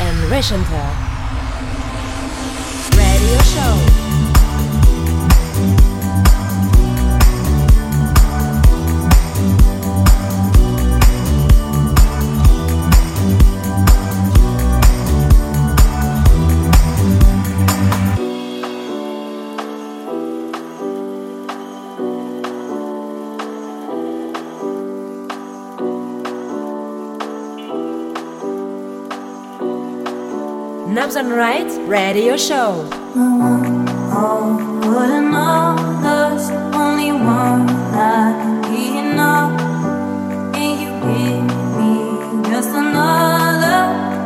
and Rechanter. Radio Show. Knobs and Rights Radio Show. Oh, wouldn't us only one that enough? Can you give me just another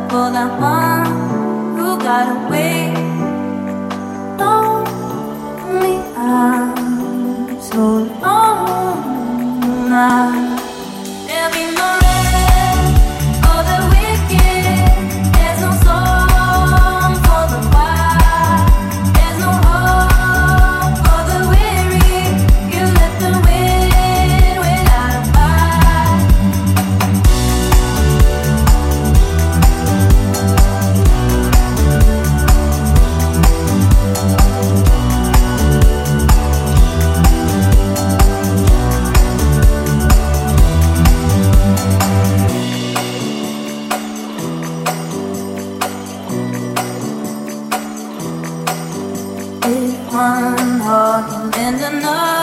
for that one who got away? I'm so enough.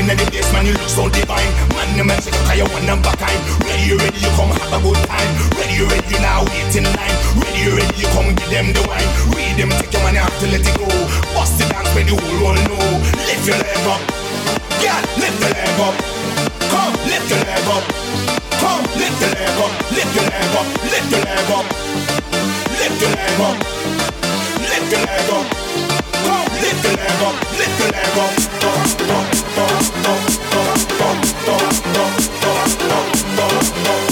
In the place, man, you look so divine. Man, you man, check out you one number kind. Ready, ready, you come have a good time. Ready, ready, you now wait in line. Ready, ready, you come get them the wine. Read them, take your money have to let it go. Bust the dance when the whole world know. Lift your leg up. Girl, lift the leg up. Come, lift the leg up. Come, lift the leg up. Lift the leg up. Lift the leg up. Lift the leg up. Lift the leg up. Lift the leg up.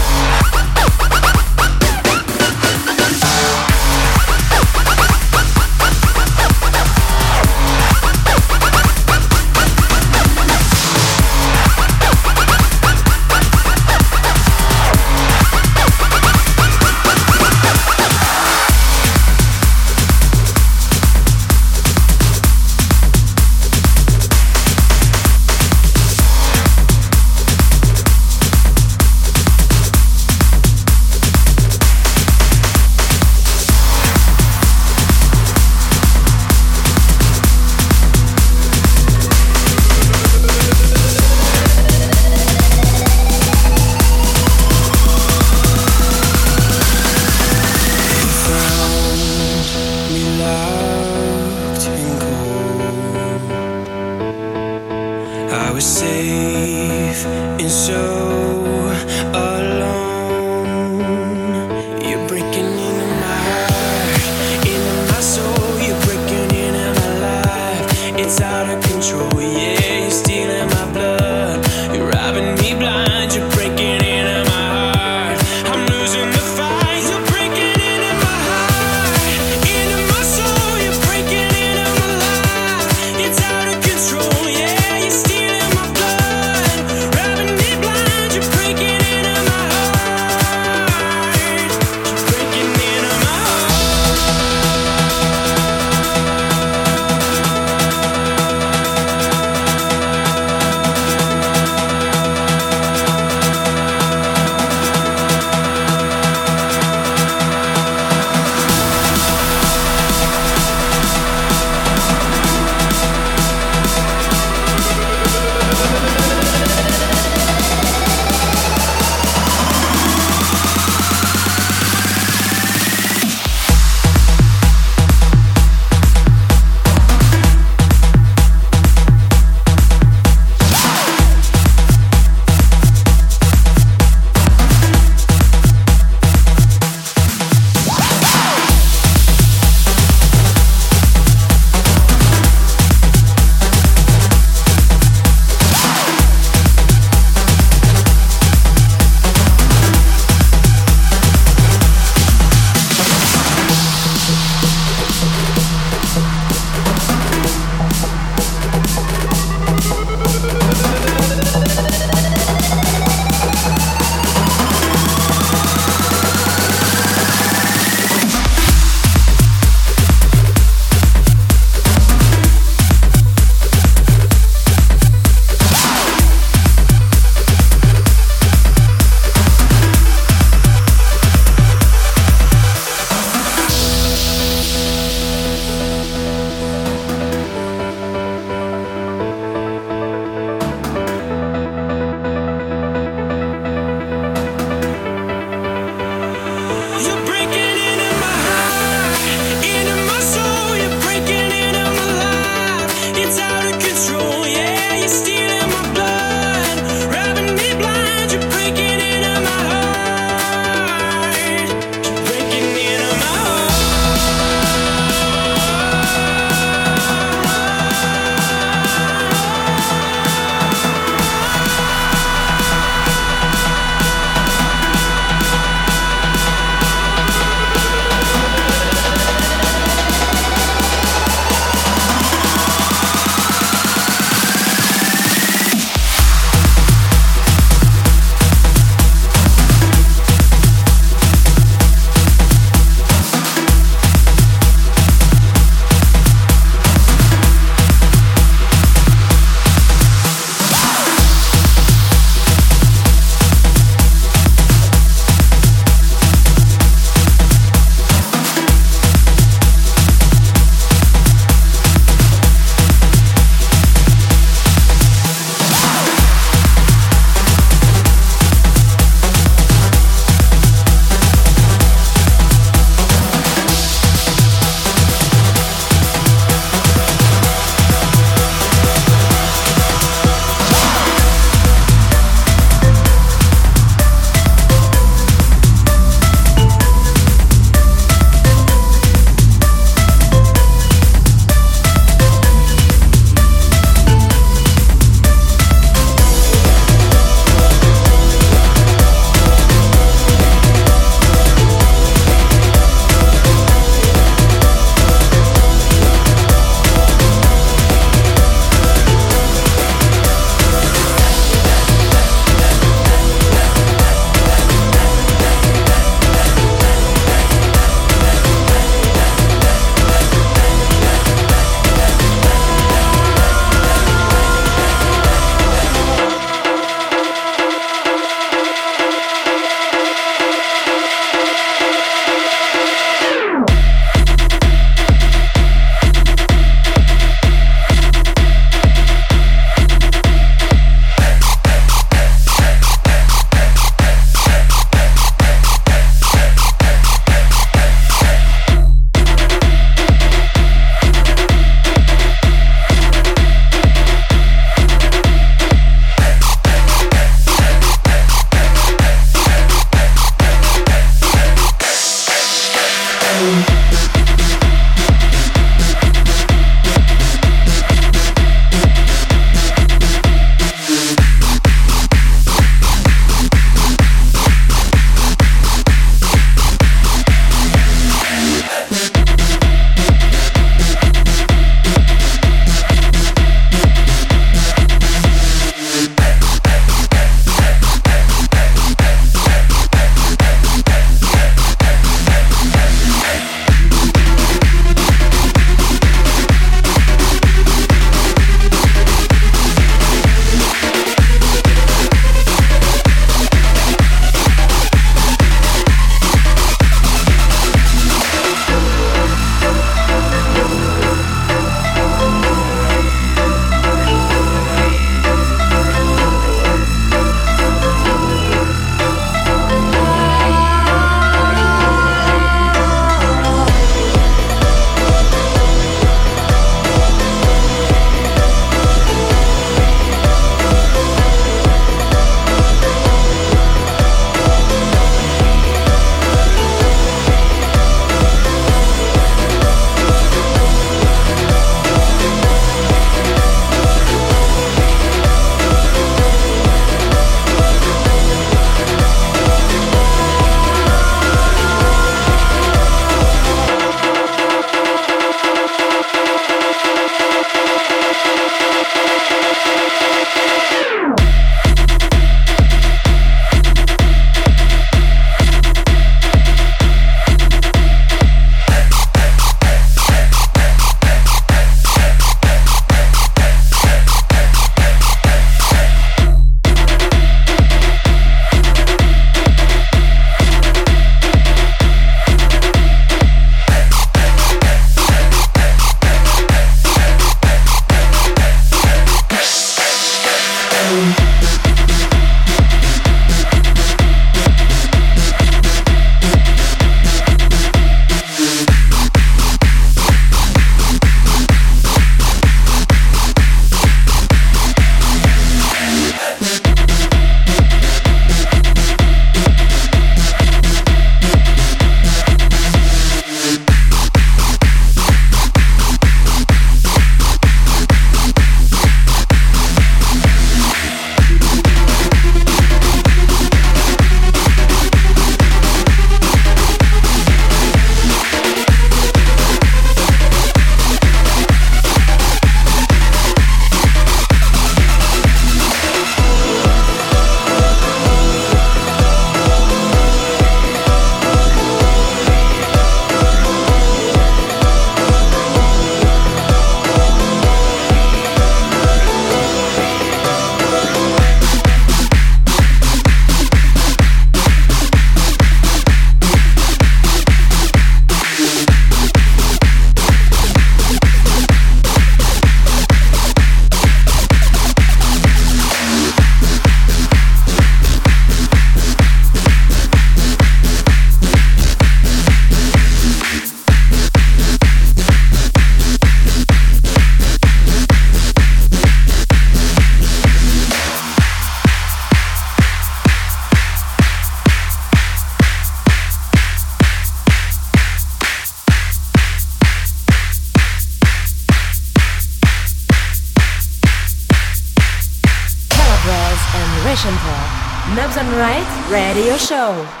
Session Talk. Knobs on Right Radio Show.